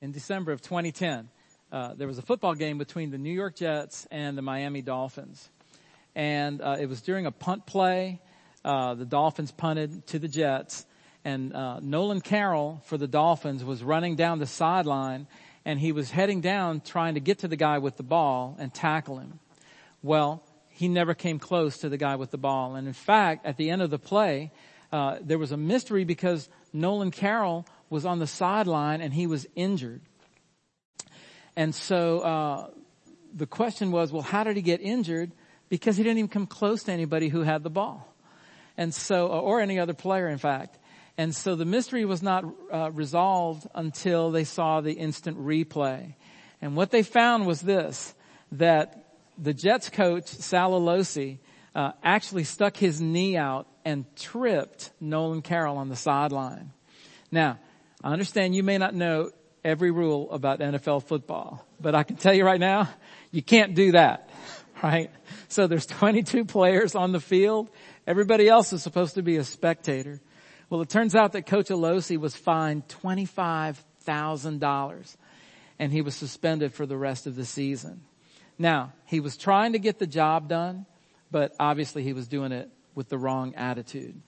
in December of 2010, uh, there was a football game between the New York Jets and the Miami Dolphins. And uh, it was during a punt play. Uh, the Dolphins punted to the Jets. And uh, Nolan Carroll for the Dolphins was running down the sideline and he was heading down trying to get to the guy with the ball and tackle him. Well, he never came close to the guy with the ball. And in fact, at the end of the play, uh, there was a mystery because Nolan Carroll was on the sideline and he was injured. And so uh, the question was, well, how did he get injured? Because he didn't even come close to anybody who had the ball, and so or any other player, in fact. And so the mystery was not uh, resolved until they saw the instant replay. And what they found was this: that the Jets coach Sal Alosi uh, actually stuck his knee out and tripped Nolan Carroll on the sideline. Now, I understand you may not know every rule about NFL football, but I can tell you right now, you can't do that, right? So there's 22 players on the field. Everybody else is supposed to be a spectator. Well, it turns out that Coach Alosi was fined $25,000 and he was suspended for the rest of the season. Now, he was trying to get the job done, but obviously he was doing it with the wrong attitude.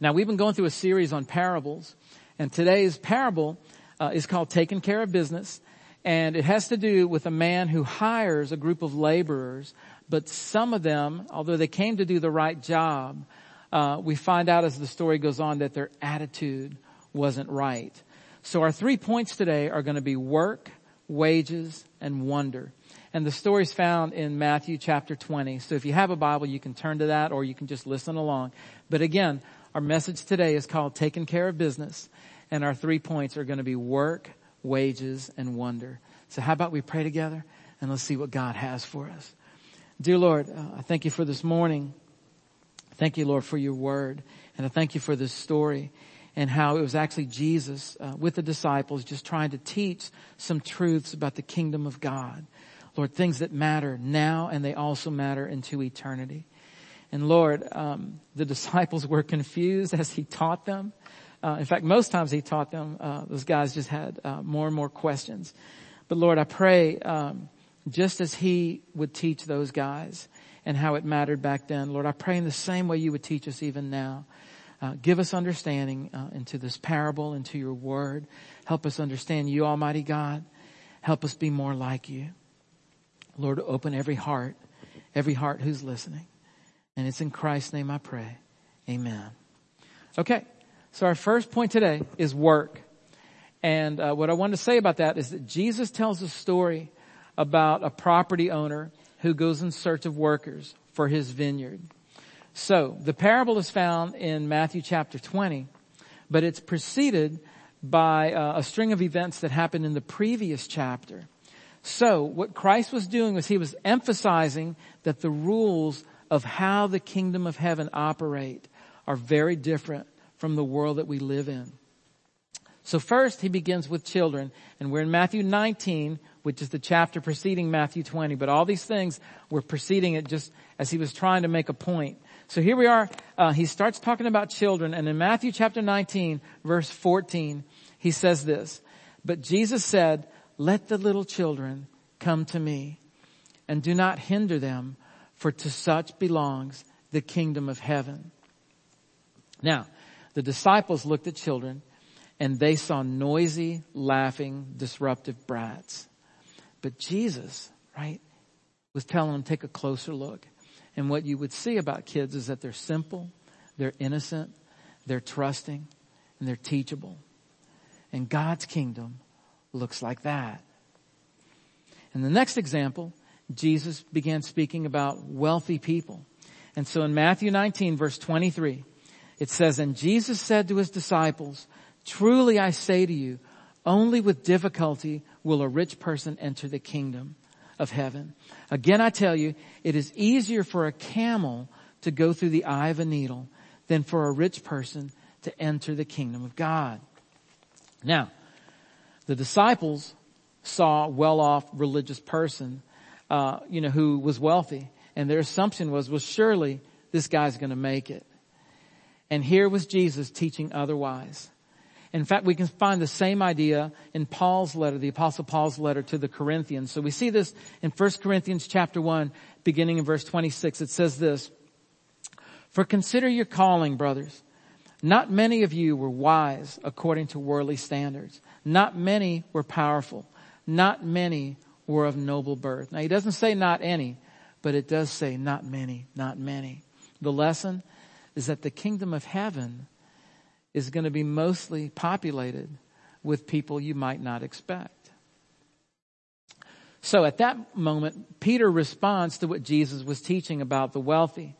Now, we've been going through a series on parables and today's parable uh, is called Taking Care of Business. And it has to do with a man who hires a group of laborers, but some of them, although they came to do the right job, uh, we find out as the story goes on that their attitude wasn't right. So our three points today are going to be work, wages, and wonder. And the story is found in Matthew chapter 20. So if you have a Bible, you can turn to that or you can just listen along. But again, our message today is called Taking Care of Business. And our three points are going to be work, wages, and wonder. So how about we pray together and let's see what God has for us. Dear Lord, uh, I thank you for this morning. Thank you, Lord, for your word. And I thank you for this story and how it was actually Jesus uh, with the disciples just trying to teach some truths about the kingdom of God. Lord, things that matter now and they also matter into eternity. And Lord, um, the disciples were confused as he taught them. Uh, in fact, most times he taught them, uh, those guys just had uh, more and more questions. But Lord, I pray, um, just as he would teach those guys and how it mattered back then, Lord, I pray in the same way you would teach us even now. Uh, give us understanding uh, into this parable, into your word. Help us understand you, Almighty God. Help us be more like you. Lord, open every heart, every heart who's listening. And it's in Christ's name I pray. Amen. Okay. So our first point today is work. And uh, what I want to say about that is that Jesus tells a story about a property owner who goes in search of workers for his vineyard. So the parable is found in Matthew chapter 20, but it's preceded by uh, a string of events that happened in the previous chapter. So what Christ was doing was he was emphasizing that the rules of how the kingdom of heaven operate are very different from the world that we live in. So first he begins with children and we're in Matthew 19, which is the chapter preceding Matthew 20, but all these things were preceding it just as he was trying to make a point. So here we are, uh, he starts talking about children and in Matthew chapter 19 verse 14, he says this, but Jesus said, let the little children come to me and do not hinder them for to such belongs the kingdom of heaven. Now, the disciples looked at children and they saw noisy, laughing, disruptive brats. But Jesus, right, was telling them take a closer look. And what you would see about kids is that they're simple, they're innocent, they're trusting, and they're teachable. And God's kingdom looks like that. In the next example, Jesus began speaking about wealthy people. And so in Matthew 19 verse 23, it says, and Jesus said to his disciples, truly I say to you, only with difficulty will a rich person enter the kingdom of heaven. Again, I tell you, it is easier for a camel to go through the eye of a needle than for a rich person to enter the kingdom of God. Now, the disciples saw a well-off religious person, uh, you know, who was wealthy, and their assumption was, well, surely this guy's going to make it. And here was Jesus teaching otherwise. In fact, we can find the same idea in Paul's letter, the apostle Paul's letter to the Corinthians. So we see this in 1 Corinthians chapter 1, beginning in verse 26. It says this, For consider your calling, brothers. Not many of you were wise according to worldly standards. Not many were powerful. Not many were of noble birth. Now he doesn't say not any, but it does say not many, not many. The lesson is that the kingdom of heaven is going to be mostly populated with people you might not expect. So at that moment, Peter responds to what Jesus was teaching about the wealthy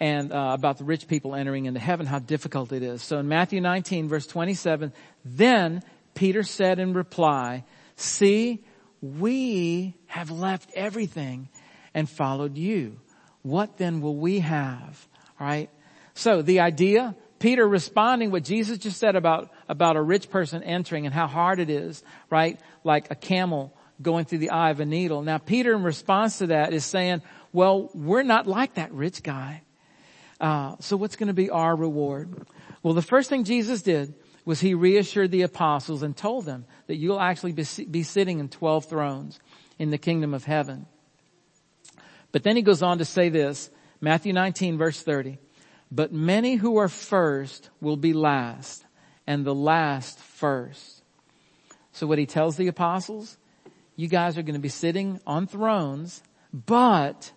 and uh, about the rich people entering into heaven, how difficult it is. So in Matthew 19 verse 27, then Peter said in reply, see, we have left everything and followed you. What then will we have? All right. So the idea, Peter responding what Jesus just said about, about a rich person entering and how hard it is, right? Like a camel going through the eye of a needle. Now Peter in response to that is saying, well, we're not like that rich guy. Uh, so what's going to be our reward? Well, the first thing Jesus did was he reassured the apostles and told them that you'll actually be, be sitting in 12 thrones in the kingdom of heaven. But then he goes on to say this, Matthew 19 verse 30, but many who are first will be last and the last first. So what he tells the apostles, you guys are going to be sitting on thrones, but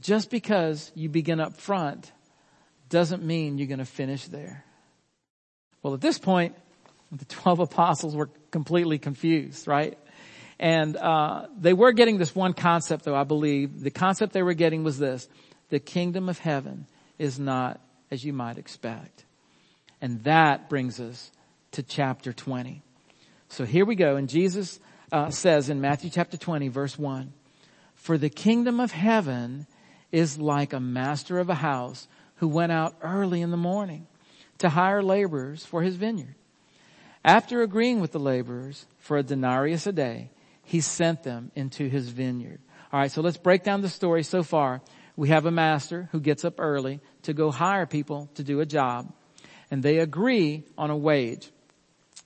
just because you begin up front doesn't mean you're going to finish there. Well, at this point, the 12 apostles were completely confused, right? And uh, they were getting this one concept, though, I believe. The concept they were getting was this. The kingdom of heaven is not as you might expect. And that brings us to chapter 20. So here we go. And Jesus uh, says in Matthew chapter 20, verse 1, For the kingdom of heaven is like a master of a house who went out early in the morning to hire laborers for his vineyard. After agreeing with the laborers for a denarius a day, he sent them into his vineyard. Alright, so let's break down the story so far. We have a master who gets up early to go hire people to do a job and they agree on a wage.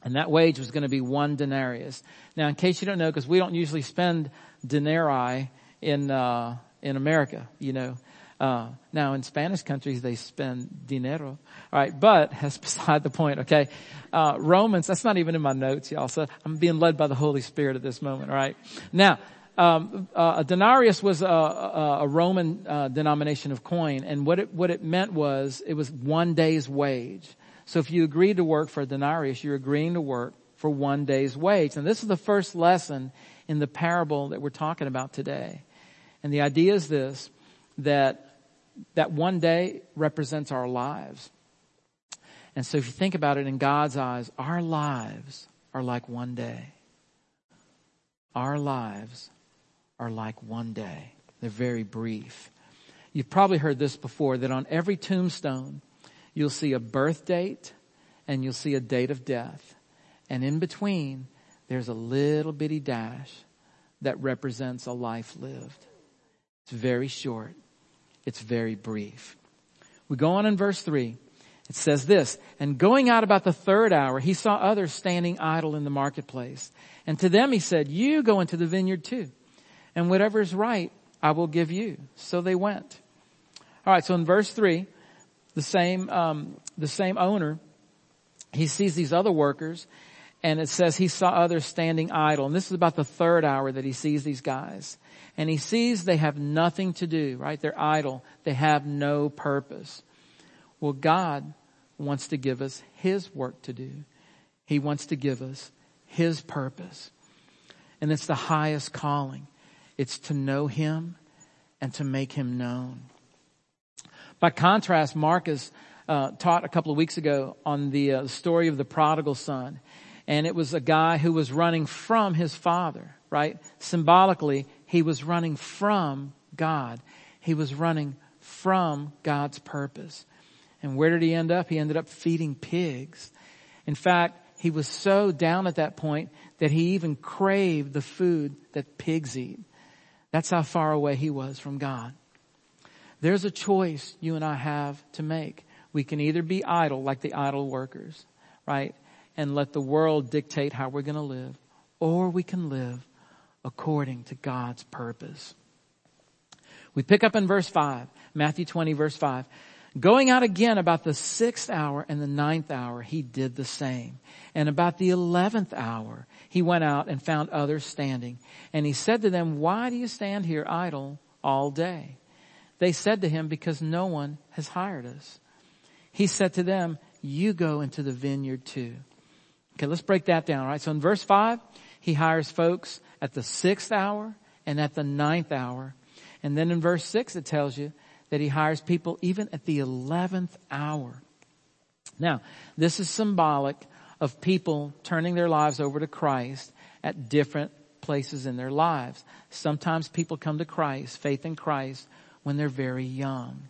And that wage was going to be one denarius. Now, in case you don't know, because we don't usually spend denarii in uh, in America, you know. Uh, now in Spanish countries they spend dinero. All right, but that's beside the point. Okay, uh, Romans. That's not even in my notes, y'all. So I'm being led by the Holy Spirit at this moment. All right. Now, um, uh, a denarius was a, a, a Roman uh, denomination of coin, and what it what it meant was it was one day's wage. So if you agreed to work for a denarius, you're agreeing to work for one day's wage. And this is the first lesson in the parable that we're talking about today. And the idea is this, that, that one day represents our lives. And so if you think about it in God's eyes, our lives are like one day. Our lives are like one day. They're very brief. You've probably heard this before that on every tombstone, you'll see a birth date and you'll see a date of death. And in between, there's a little bitty dash that represents a life lived. It's very short. It's very brief. We go on in verse three. It says this, and going out about the third hour, he saw others standing idle in the marketplace. And to them he said, you go into the vineyard too. And whatever is right, I will give you. So they went. All right. So in verse three, the same, um, the same owner, he sees these other workers and it says he saw others standing idle. And this is about the third hour that he sees these guys and he sees they have nothing to do, right? They're idle. They have no purpose. Well, God wants to give us his work to do. He wants to give us his purpose. And it's the highest calling. It's to know him and to make him known. By contrast, Marcus uh, taught a couple of weeks ago on the uh, story of the prodigal son. And it was a guy who was running from his father, right? Symbolically, he was running from God. He was running from God's purpose. And where did he end up? He ended up feeding pigs. In fact, he was so down at that point that he even craved the food that pigs eat. That's how far away he was from God. There's a choice you and I have to make. We can either be idle like the idle workers, right? And let the world dictate how we're going to live, or we can live according to God's purpose. We pick up in verse 5, Matthew 20 verse 5. Going out again about the sixth hour and the ninth hour, he did the same. And about the eleventh hour, he went out and found others standing. And he said to them, why do you stand here idle all day? They said to him, because no one has hired us. He said to them, you go into the vineyard too. Okay, let's break that down, right? So in verse five, he hires folks at the sixth hour and at the ninth hour. And then in verse six, it tells you that he hires people even at the 11th hour. Now, this is symbolic of people turning their lives over to Christ at different places in their lives. Sometimes people come to Christ, faith in Christ, when they're very young.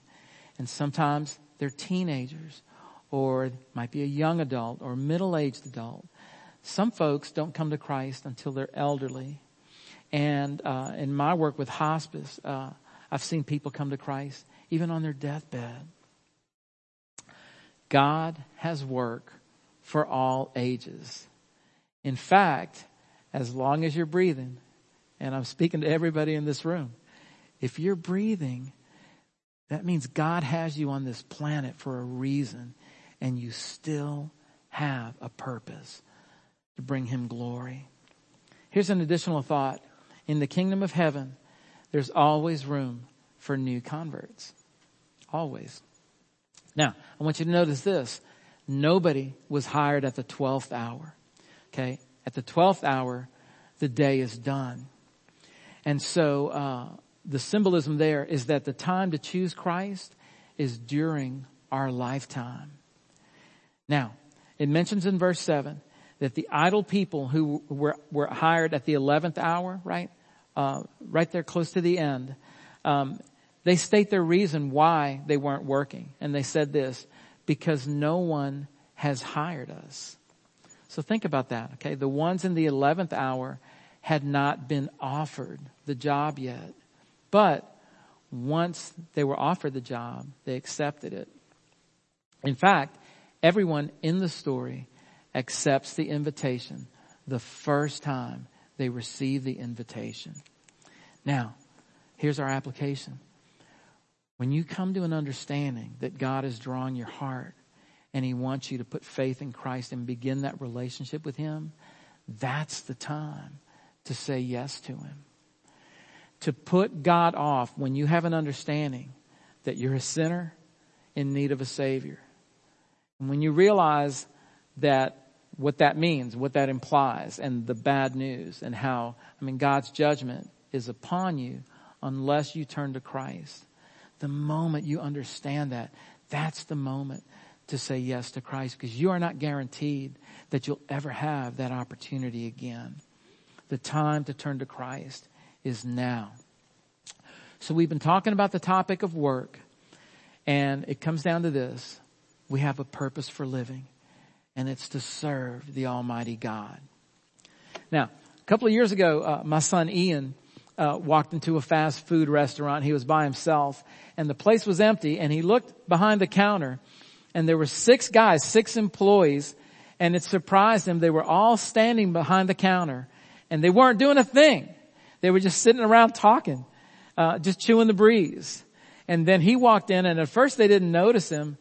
And sometimes they're teenagers or might be a young adult or middle-aged adult. Some folks don't come to Christ until they're elderly. And uh, in my work with hospice, uh, I've seen people come to Christ even on their deathbed. God has work for all ages. In fact, as long as you're breathing, and I'm speaking to everybody in this room, if you're breathing, that means God has you on this planet for a reason and you still have a purpose to bring him glory. Here's an additional thought. In the kingdom of heaven, there's always room for new converts. Always. Now, I want you to notice this. Nobody was hired at the 12th hour. Okay. At the 12th hour, the day is done. And so, uh, the symbolism there is that the time to choose Christ is during our lifetime. Now, it mentions in verse 7 that the idle people who were, were hired at the 11th hour, right? Uh, right there close to the end, um, they state their reason why they weren't working. And they said this, because no one has hired us. So think about that, okay? The ones in the 11th hour had not been offered the job yet. But once they were offered the job, they accepted it. In fact, everyone in the story accepts the invitation the first time they receive the invitation. Now, here's our application. When you come to an understanding that God is drawing your heart and He wants you to put faith in Christ and begin that relationship with Him, that's the time to say yes to Him. To put God off when you have an understanding that you're a sinner in need of a Savior. And when you realize that what that means, what that implies, and the bad news, and how, I mean, God's judgment is upon you unless you turn to Christ. The moment you understand that, that's the moment to say yes to Christ because you are not guaranteed that you'll ever have that opportunity again. The time to turn to Christ is now. So we've been talking about the topic of work and it comes down to this. We have a purpose for living and it's to serve the Almighty God. Now, a couple of years ago, uh, my son Ian uh, walked into a fast food restaurant. He was by himself and the place was empty and he looked behind the counter and there were six guys, six employees and it surprised him. They were all standing behind the counter and they weren't doing a thing. They were just sitting around talking, uh, just chewing the breeze. And then he walked in and at first they didn't notice him.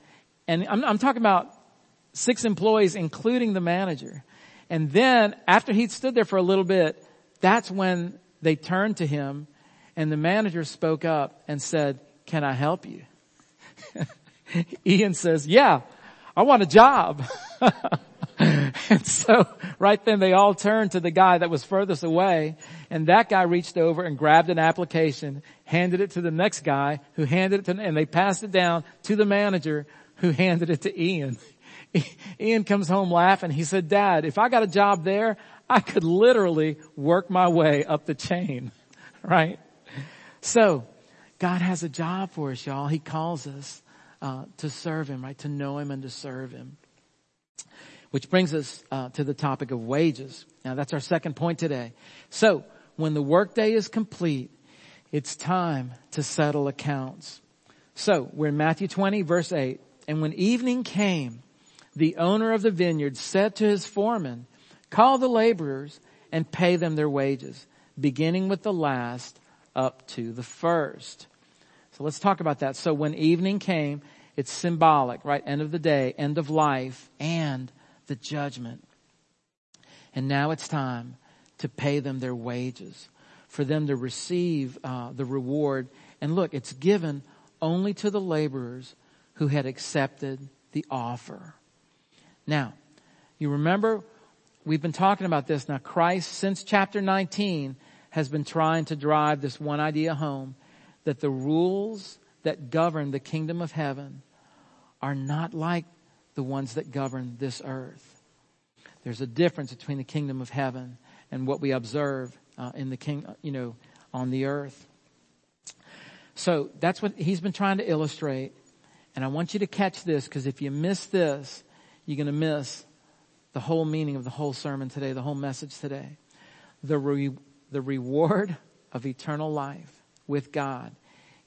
And I'm, I'm talking about six employees, including the manager. And then after he'd stood there for a little bit, that's when they turned to him and the manager spoke up and said, can I help you? Ian says, yeah, I want a job. and so right then they all turned to the guy that was furthest away and that guy reached over and grabbed an application, handed it to the next guy who handed it to, and they passed it down to the manager who handed it to Ian. Ian comes home laughing. He said, dad, if I got a job there, I could literally work my way up the chain, right? So God has a job for us, y'all. He calls us uh, to serve Him, right? To know Him and to serve Him. Which brings us uh, to the topic of wages. Now that's our second point today. So when the workday is complete, it's time to settle accounts. So we're in Matthew 20 verse 8. And when evening came, the owner of the vineyard said to his foreman, call the laborers and pay them their wages, beginning with the last up to the first. So let's talk about that. So when evening came, it's symbolic, right? End of the day, end of life, and the judgment. And now it's time to pay them their wages, for them to receive uh, the reward. And look, it's given only to the laborers who had accepted the offer. Now, you remember we've been talking about this. Now Christ, since chapter 19, has been trying to drive this one idea home that the rules that govern the kingdom of heaven are not like the ones that govern this earth. There's a difference between the kingdom of heaven and what we observe uh, in the king, you know, on the earth. So that's what he's been trying to illustrate. And I want you to catch this because if you miss this, you're going to miss the whole meaning of the whole sermon today, the whole message today. The, re- the reward of eternal life with God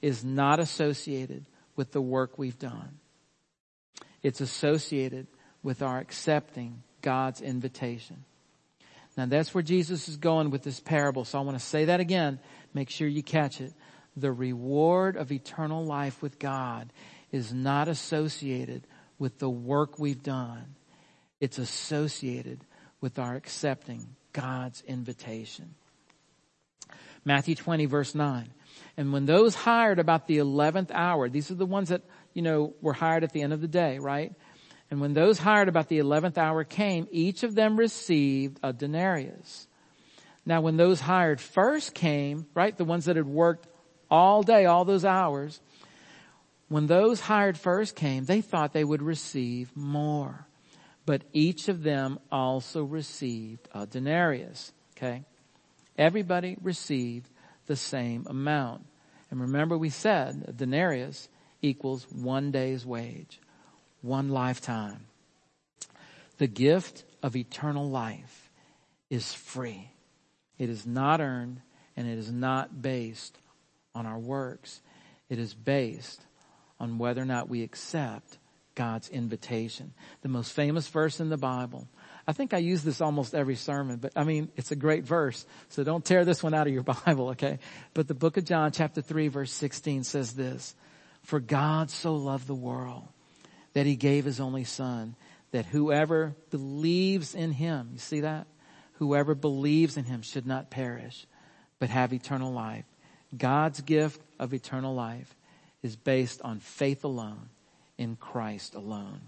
is not associated with the work we've done. It's associated with our accepting God's invitation. Now that's where Jesus is going with this parable. So I want to say that again. Make sure you catch it. The reward of eternal life with God is not associated with the work we've done. It's associated with our accepting God's invitation. Matthew 20 verse 9. And when those hired about the 11th hour, these are the ones that, you know, were hired at the end of the day, right? And when those hired about the 11th hour came, each of them received a denarius. Now when those hired first came, right, the ones that had worked all day, all those hours, when those hired first came, they thought they would receive more. But each of them also received a denarius. Okay? Everybody received the same amount. And remember we said a denarius equals one day's wage, one lifetime. The gift of eternal life is free. It is not earned and it is not based on our works. It is based on whether or not we accept God's invitation. The most famous verse in the Bible. I think I use this almost every sermon, but I mean, it's a great verse. So don't tear this one out of your Bible, okay? But the book of John chapter 3 verse 16 says this, For God so loved the world that he gave his only son that whoever believes in him, you see that? Whoever believes in him should not perish, but have eternal life. God's gift of eternal life is based on faith alone in Christ alone.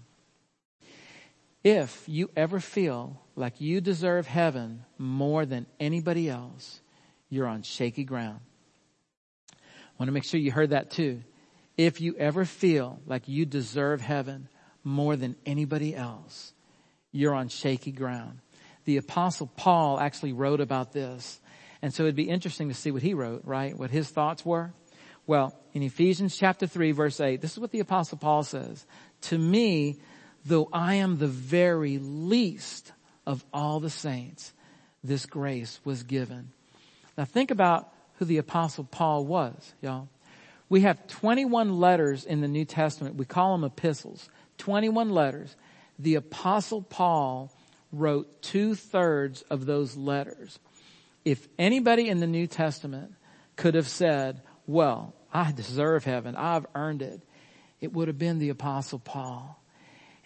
If you ever feel like you deserve heaven more than anybody else, you're on shaky ground. I want to make sure you heard that too. If you ever feel like you deserve heaven more than anybody else, you're on shaky ground. The apostle Paul actually wrote about this. And so it'd be interesting to see what he wrote, right? What his thoughts were. Well, in Ephesians chapter 3 verse 8, this is what the apostle Paul says. To me, though I am the very least of all the saints, this grace was given. Now think about who the apostle Paul was, y'all. We have 21 letters in the New Testament. We call them epistles. 21 letters. The apostle Paul wrote two thirds of those letters. If anybody in the New Testament could have said, well, I deserve heaven. I've earned it. It would have been the apostle Paul.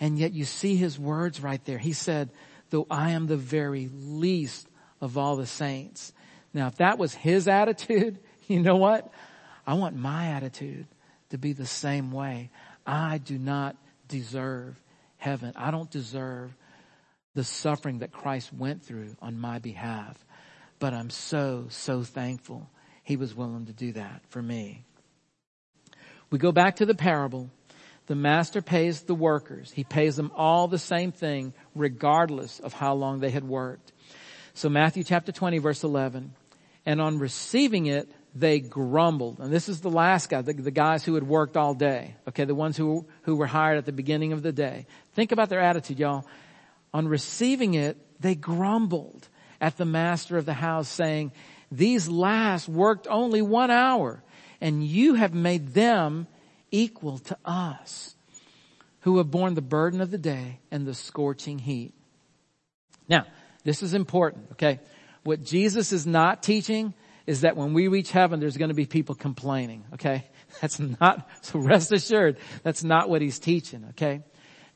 And yet you see his words right there. He said, though I am the very least of all the saints. Now, if that was his attitude, you know what? I want my attitude to be the same way. I do not deserve heaven. I don't deserve the suffering that Christ went through on my behalf. But I'm so, so thankful he was willing to do that for me. We go back to the parable. The master pays the workers. He pays them all the same thing regardless of how long they had worked. So Matthew chapter 20 verse 11. And on receiving it, they grumbled. And this is the last guy, the, the, guys who had worked all day. Okay, the ones who, who were hired at the beginning of the day. Think about their attitude, y'all. On receiving it, they grumbled at the master of the house saying, these last worked only one hour and you have made them equal to us. who have borne the burden of the day and the scorching heat. Now, this is important, okay? What Jesus is not teaching is that when we reach heaven, there's going to be people complaining, okay? That's not, so rest assured, that's not what he's teaching, okay?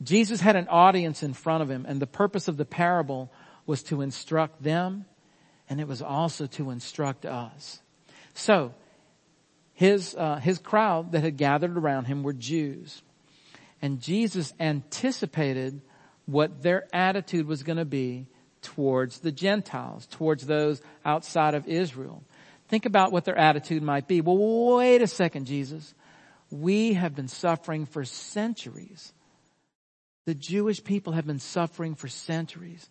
Jesus had an audience in front of him and the purpose of the parable was to instruct them and it was also to instruct us. So, his, uh, his crowd that had gathered around him were Jews. And Jesus anticipated what their attitude was going to be towards the Gentiles, towards those outside of Israel. Think about what their attitude might be. Well, wait a second, Jesus. We have been suffering for centuries. The Jewish people have been suffering for centuries.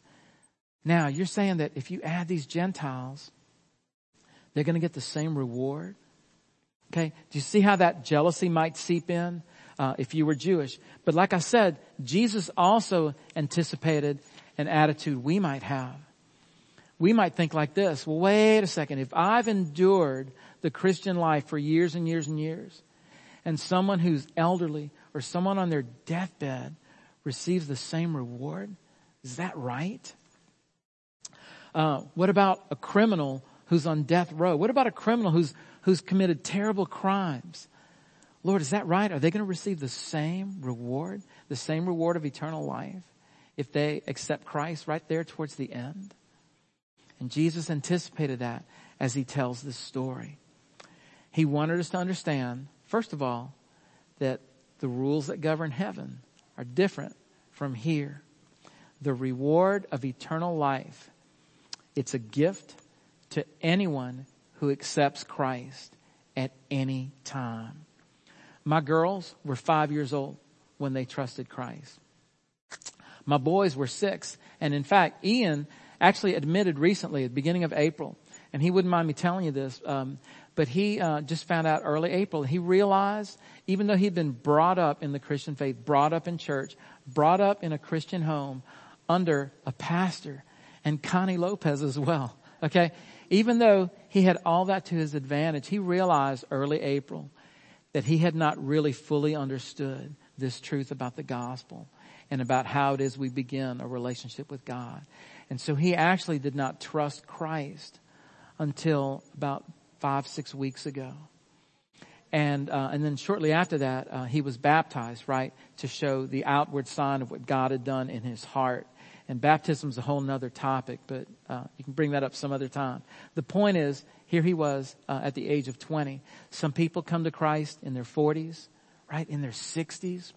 Now, you're saying that if you add these Gentiles, they're going to get the same reward? Okay. Do you see how that jealousy might seep in? Uh, if you were Jewish. But like I said, Jesus also anticipated an attitude we might have. We might think like this, well wait a second, if I've endured the Christian life for years and years and years, and someone who's elderly or someone on their deathbed receives the same reward, is that right? Uh, what about a criminal who's on death row? What about a criminal who's who's committed terrible crimes? Lord, is that right? Are they going to receive the same reward, the same reward of eternal life? if they accept Christ right there towards the end. And Jesus anticipated that as he tells this story. He wanted us to understand, first of all, that the rules that govern heaven are different from here. The reward of eternal life, it's a gift to anyone who accepts Christ at any time. My girls were five years old when they trusted Christ. My boys were six. And in fact, Ian actually admitted recently at the beginning of April, and he wouldn't mind me telling you this, um, but he uh, just found out early April. He realized, even though he'd been brought up in the Christian faith, brought up in church, brought up in a Christian home under a pastor, and Connie Lopez as well. Okay, even though he had all that to his advantage, he realized early April that he had not really fully understood this truth about the gospel and about how it is we begin a relationship with God. And so he actually did not trust Christ until about five, six weeks ago. And, uh, and then shortly after that, uh, he was baptized, right, to show the outward sign of what God had done in his heart. And baptism is a whole nother topic, but uh, you can bring that up some other time. The point is, here he was uh, at the age of 20. Some people come to Christ in their 40s, right, in their 60s.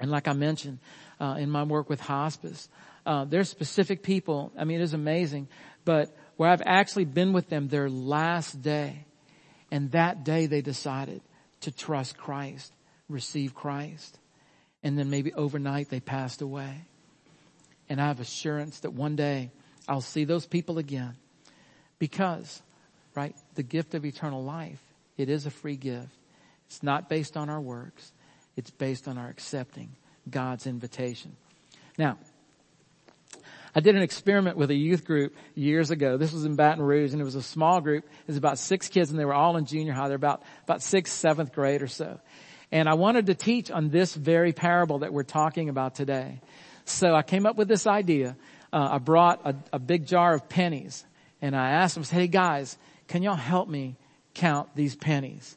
And like I mentioned uh, in my work with hospice, uh, there's specific people. I mean, it is amazing, but where I've actually been with them their last day, and that day they decided to trust Christ, receive Christ, and then maybe overnight they passed away. And I have assurance that one day I'll see those people again, because, right, the gift of eternal life, it is a free gift. It's not based on our works. It's based on our accepting God's invitation. Now, I did an experiment with a youth group years ago. This was in Baton Rouge and it was a small group. It was about six kids and they were all in junior high. They're about, about sixth, seventh grade or so. And I wanted to teach on this very parable that we're talking about today. So I came up with this idea. Uh, I brought a, a big jar of pennies and I asked them, hey guys, can y'all help me count these pennies?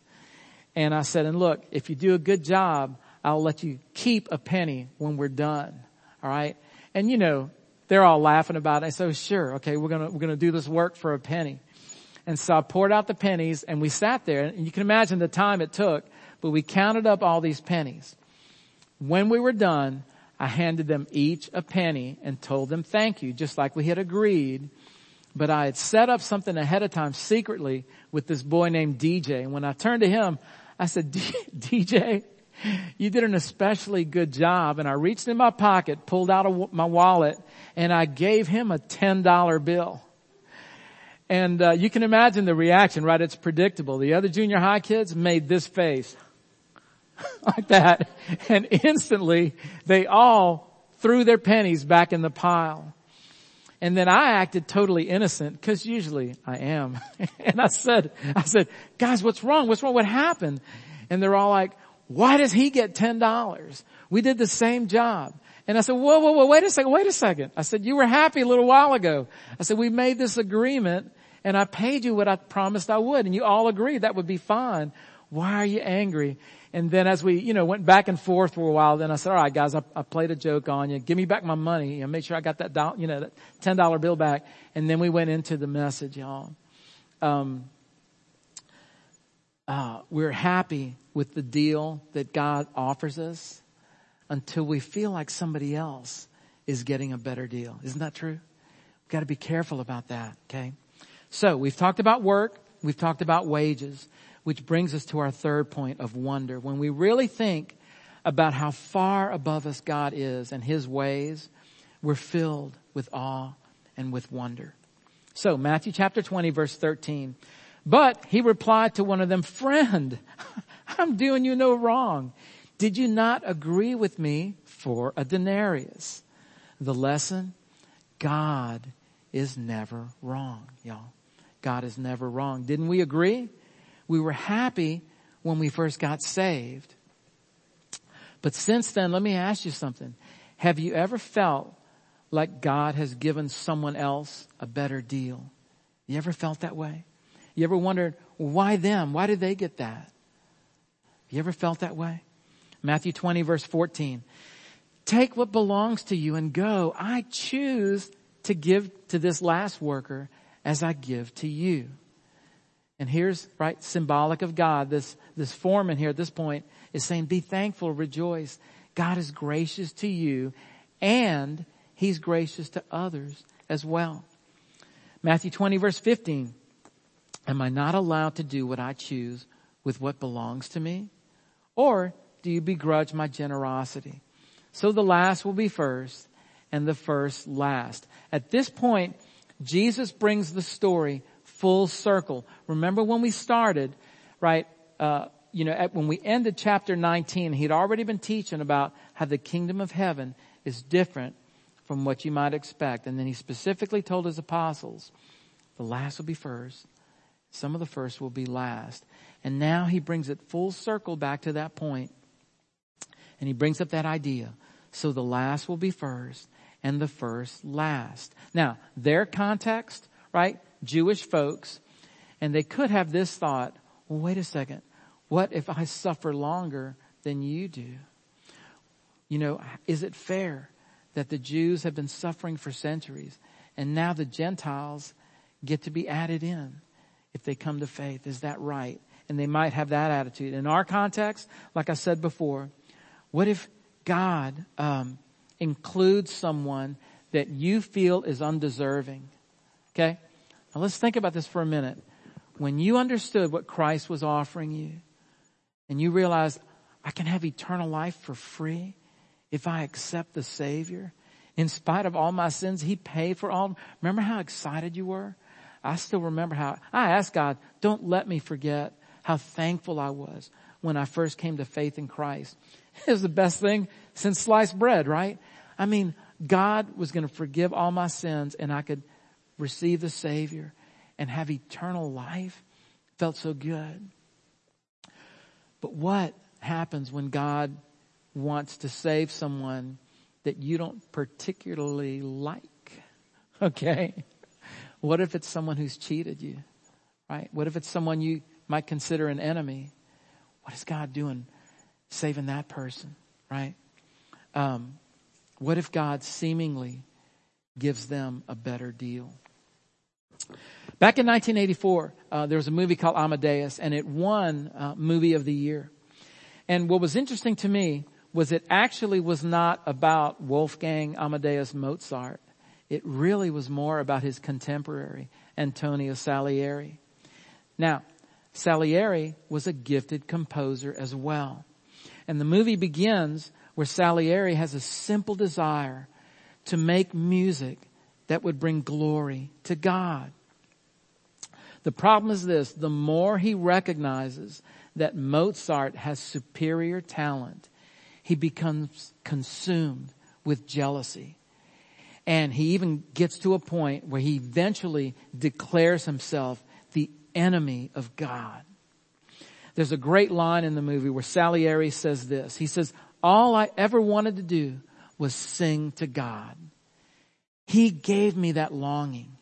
And I said, and look, if you do a good job, I'll let you keep a penny when we're done. All right. And you know, they're all laughing about it. So sure. Okay. We're going to, we're going to do this work for a penny. And so I poured out the pennies and we sat there and you can imagine the time it took, but we counted up all these pennies. When we were done, I handed them each a penny and told them thank you, just like we had agreed. But I had set up something ahead of time secretly with this boy named DJ. And when I turned to him, I said, DJ, you did an especially good job. And I reached in my pocket, pulled out a, my wallet, and I gave him a $10 bill. And uh, you can imagine the reaction, right? It's predictable. The other junior high kids made this face like that. And instantly they all threw their pennies back in the pile. And then I acted totally innocent because usually I am. and I said, I said, guys, what's wrong? What's wrong? What happened? And they're all like, why does he get $10? We did the same job. And I said, whoa, whoa, whoa, wait a second, wait a second. I said, you were happy a little while ago. I said, we made this agreement and I paid you what I promised I would and you all agreed that would be fine. Why are you angry? And then as we, you know, went back and forth for a while, then I said, all right guys, I, I played a joke on you. Give me back my money. You know, make sure I got that, do, you know, that $10 bill back. And then we went into the message, y'all. Um, uh, we're happy with the deal that God offers us until we feel like somebody else is getting a better deal. Isn't that true? We've got to be careful about that, okay? So we've talked about work, we've talked about wages, which brings us to our third point of wonder. When we really think about how far above us God is and His ways, we're filled with awe and with wonder. So Matthew chapter 20 verse 13. But he replied to one of them, friend, I'm doing you no wrong. Did you not agree with me for a denarius? The lesson, God is never wrong, y'all. God is never wrong. Didn't we agree? We were happy when we first got saved. But since then, let me ask you something. Have you ever felt like God has given someone else a better deal? You ever felt that way? You ever wondered, why them? Why did they get that? You ever felt that way? Matthew 20 verse 14. Take what belongs to you and go. I choose to give to this last worker as I give to you. And here's, right, symbolic of God. This, this foreman here at this point is saying, be thankful, rejoice. God is gracious to you and he's gracious to others as well. Matthew 20 verse 15. Am I not allowed to do what I choose with what belongs to me? Or do you begrudge my generosity? So the last will be first and the first last. At this point, Jesus brings the story full circle. Remember when we started, right? Uh, you know, at, when we ended chapter 19, he'd already been teaching about how the kingdom of heaven is different from what you might expect. And then he specifically told his apostles, the last will be first some of the first will be last. And now he brings it full circle back to that point. And he brings up that idea. So the last will be first and the first last. Now, their context, right? Jewish folks, and they could have this thought, well, wait a second. What if I suffer longer than you do? You know, is it fair that the Jews have been suffering for centuries and now the Gentiles get to be added in? if they come to faith. Is that right? And they might have that attitude. In our context, like I said before, what if God um, includes someone that you feel is undeserving? Okay? Now let's think about this for a minute. When you understood what Christ was offering you, and you realized, I can have eternal life for free if I accept the Savior. In spite of all my sins, He paid for all. Remember how excited you were? I still remember how I asked God, don't let me forget how thankful I was when I first came to faith in Christ. It was the best thing since sliced bread, right? I mean, God was going to forgive all my sins and I could receive the Savior and have eternal life. Felt so good. But what happens when God wants to save someone that you don't particularly like? Okay. What if it's someone who's cheated you? Right? What if it's someone you might consider an enemy? What is God doing saving that person? Right? Um, what if God seemingly gives them a better deal? Back in 1984, uh, there was a movie called Amadeus, and it won uh, Movie of the Year. And what was interesting to me was it actually was not about Wolfgang Amadeus Mozart. It really was more about his contemporary, Antonio Salieri. Now, Salieri was a gifted composer as well. And the movie begins where Salieri has a simple desire to make music that would bring glory to God. The problem is this, the more he recognizes that Mozart has superior talent, he becomes consumed with jealousy. And he even gets to a point where he eventually declares himself the enemy of God. There's a great line in the movie where Salieri says this. He says, all I ever wanted to do was sing to God. He gave me that longing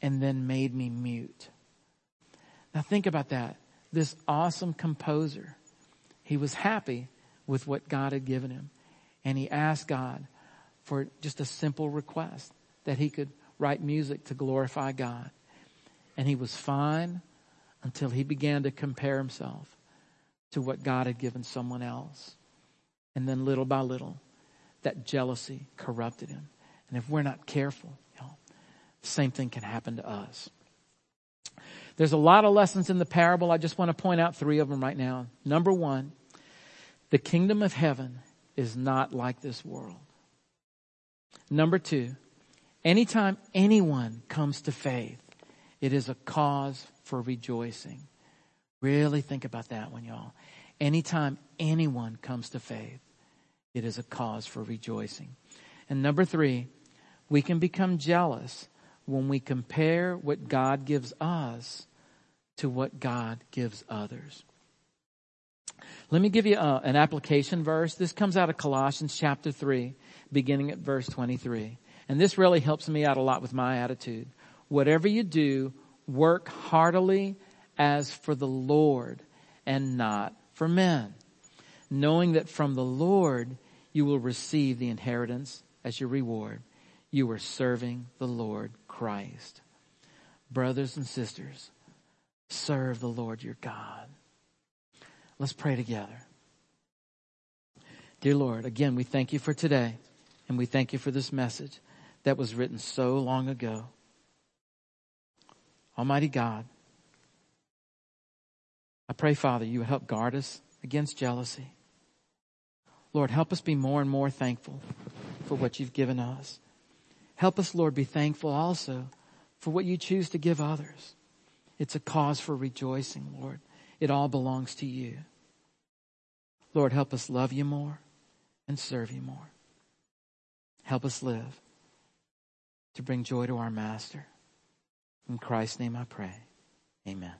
and then made me mute. Now think about that. This awesome composer, he was happy with what God had given him. And he asked God for just a simple request that he could write music to glorify God. And he was fine until he began to compare himself to what God had given someone else. And then little by little, that jealousy corrupted him. And if we're not careful, you know, the same thing can happen to us. There's a lot of lessons in the parable. I just want to point out three of them right now. Number one, the kingdom of heaven is not like this world. Number two, anytime anyone comes to faith, it is a cause for rejoicing. Really think about that one, y'all. Anytime anyone comes to faith, it is a cause for rejoicing. And number three, we can become jealous when we compare what God gives us to what God gives others. Let me give you a, uh, an application verse. This comes out of Colossians chapter 3, beginning at verse 23. And this really helps me out a lot with my attitude. Whatever you do, work heartily as for the Lord and not for men, knowing that from the Lord you will receive the inheritance as your reward. You are serving the Lord Christ. Brothers and sisters, serve the Lord your God. Let's pray together. Dear Lord, again, we thank you for today and we thank you for this message that was written so long ago. Almighty God, I pray, Father, you would help guard us against jealousy. Lord, help us be more and more thankful for what you've given us. Help us, Lord, be thankful also for what you choose to give others. It's a cause for rejoicing, Lord. It all belongs to you. Lord, help us love you more and serve you more. Help us live to bring joy to our Master. In Christ's name I pray. Amen.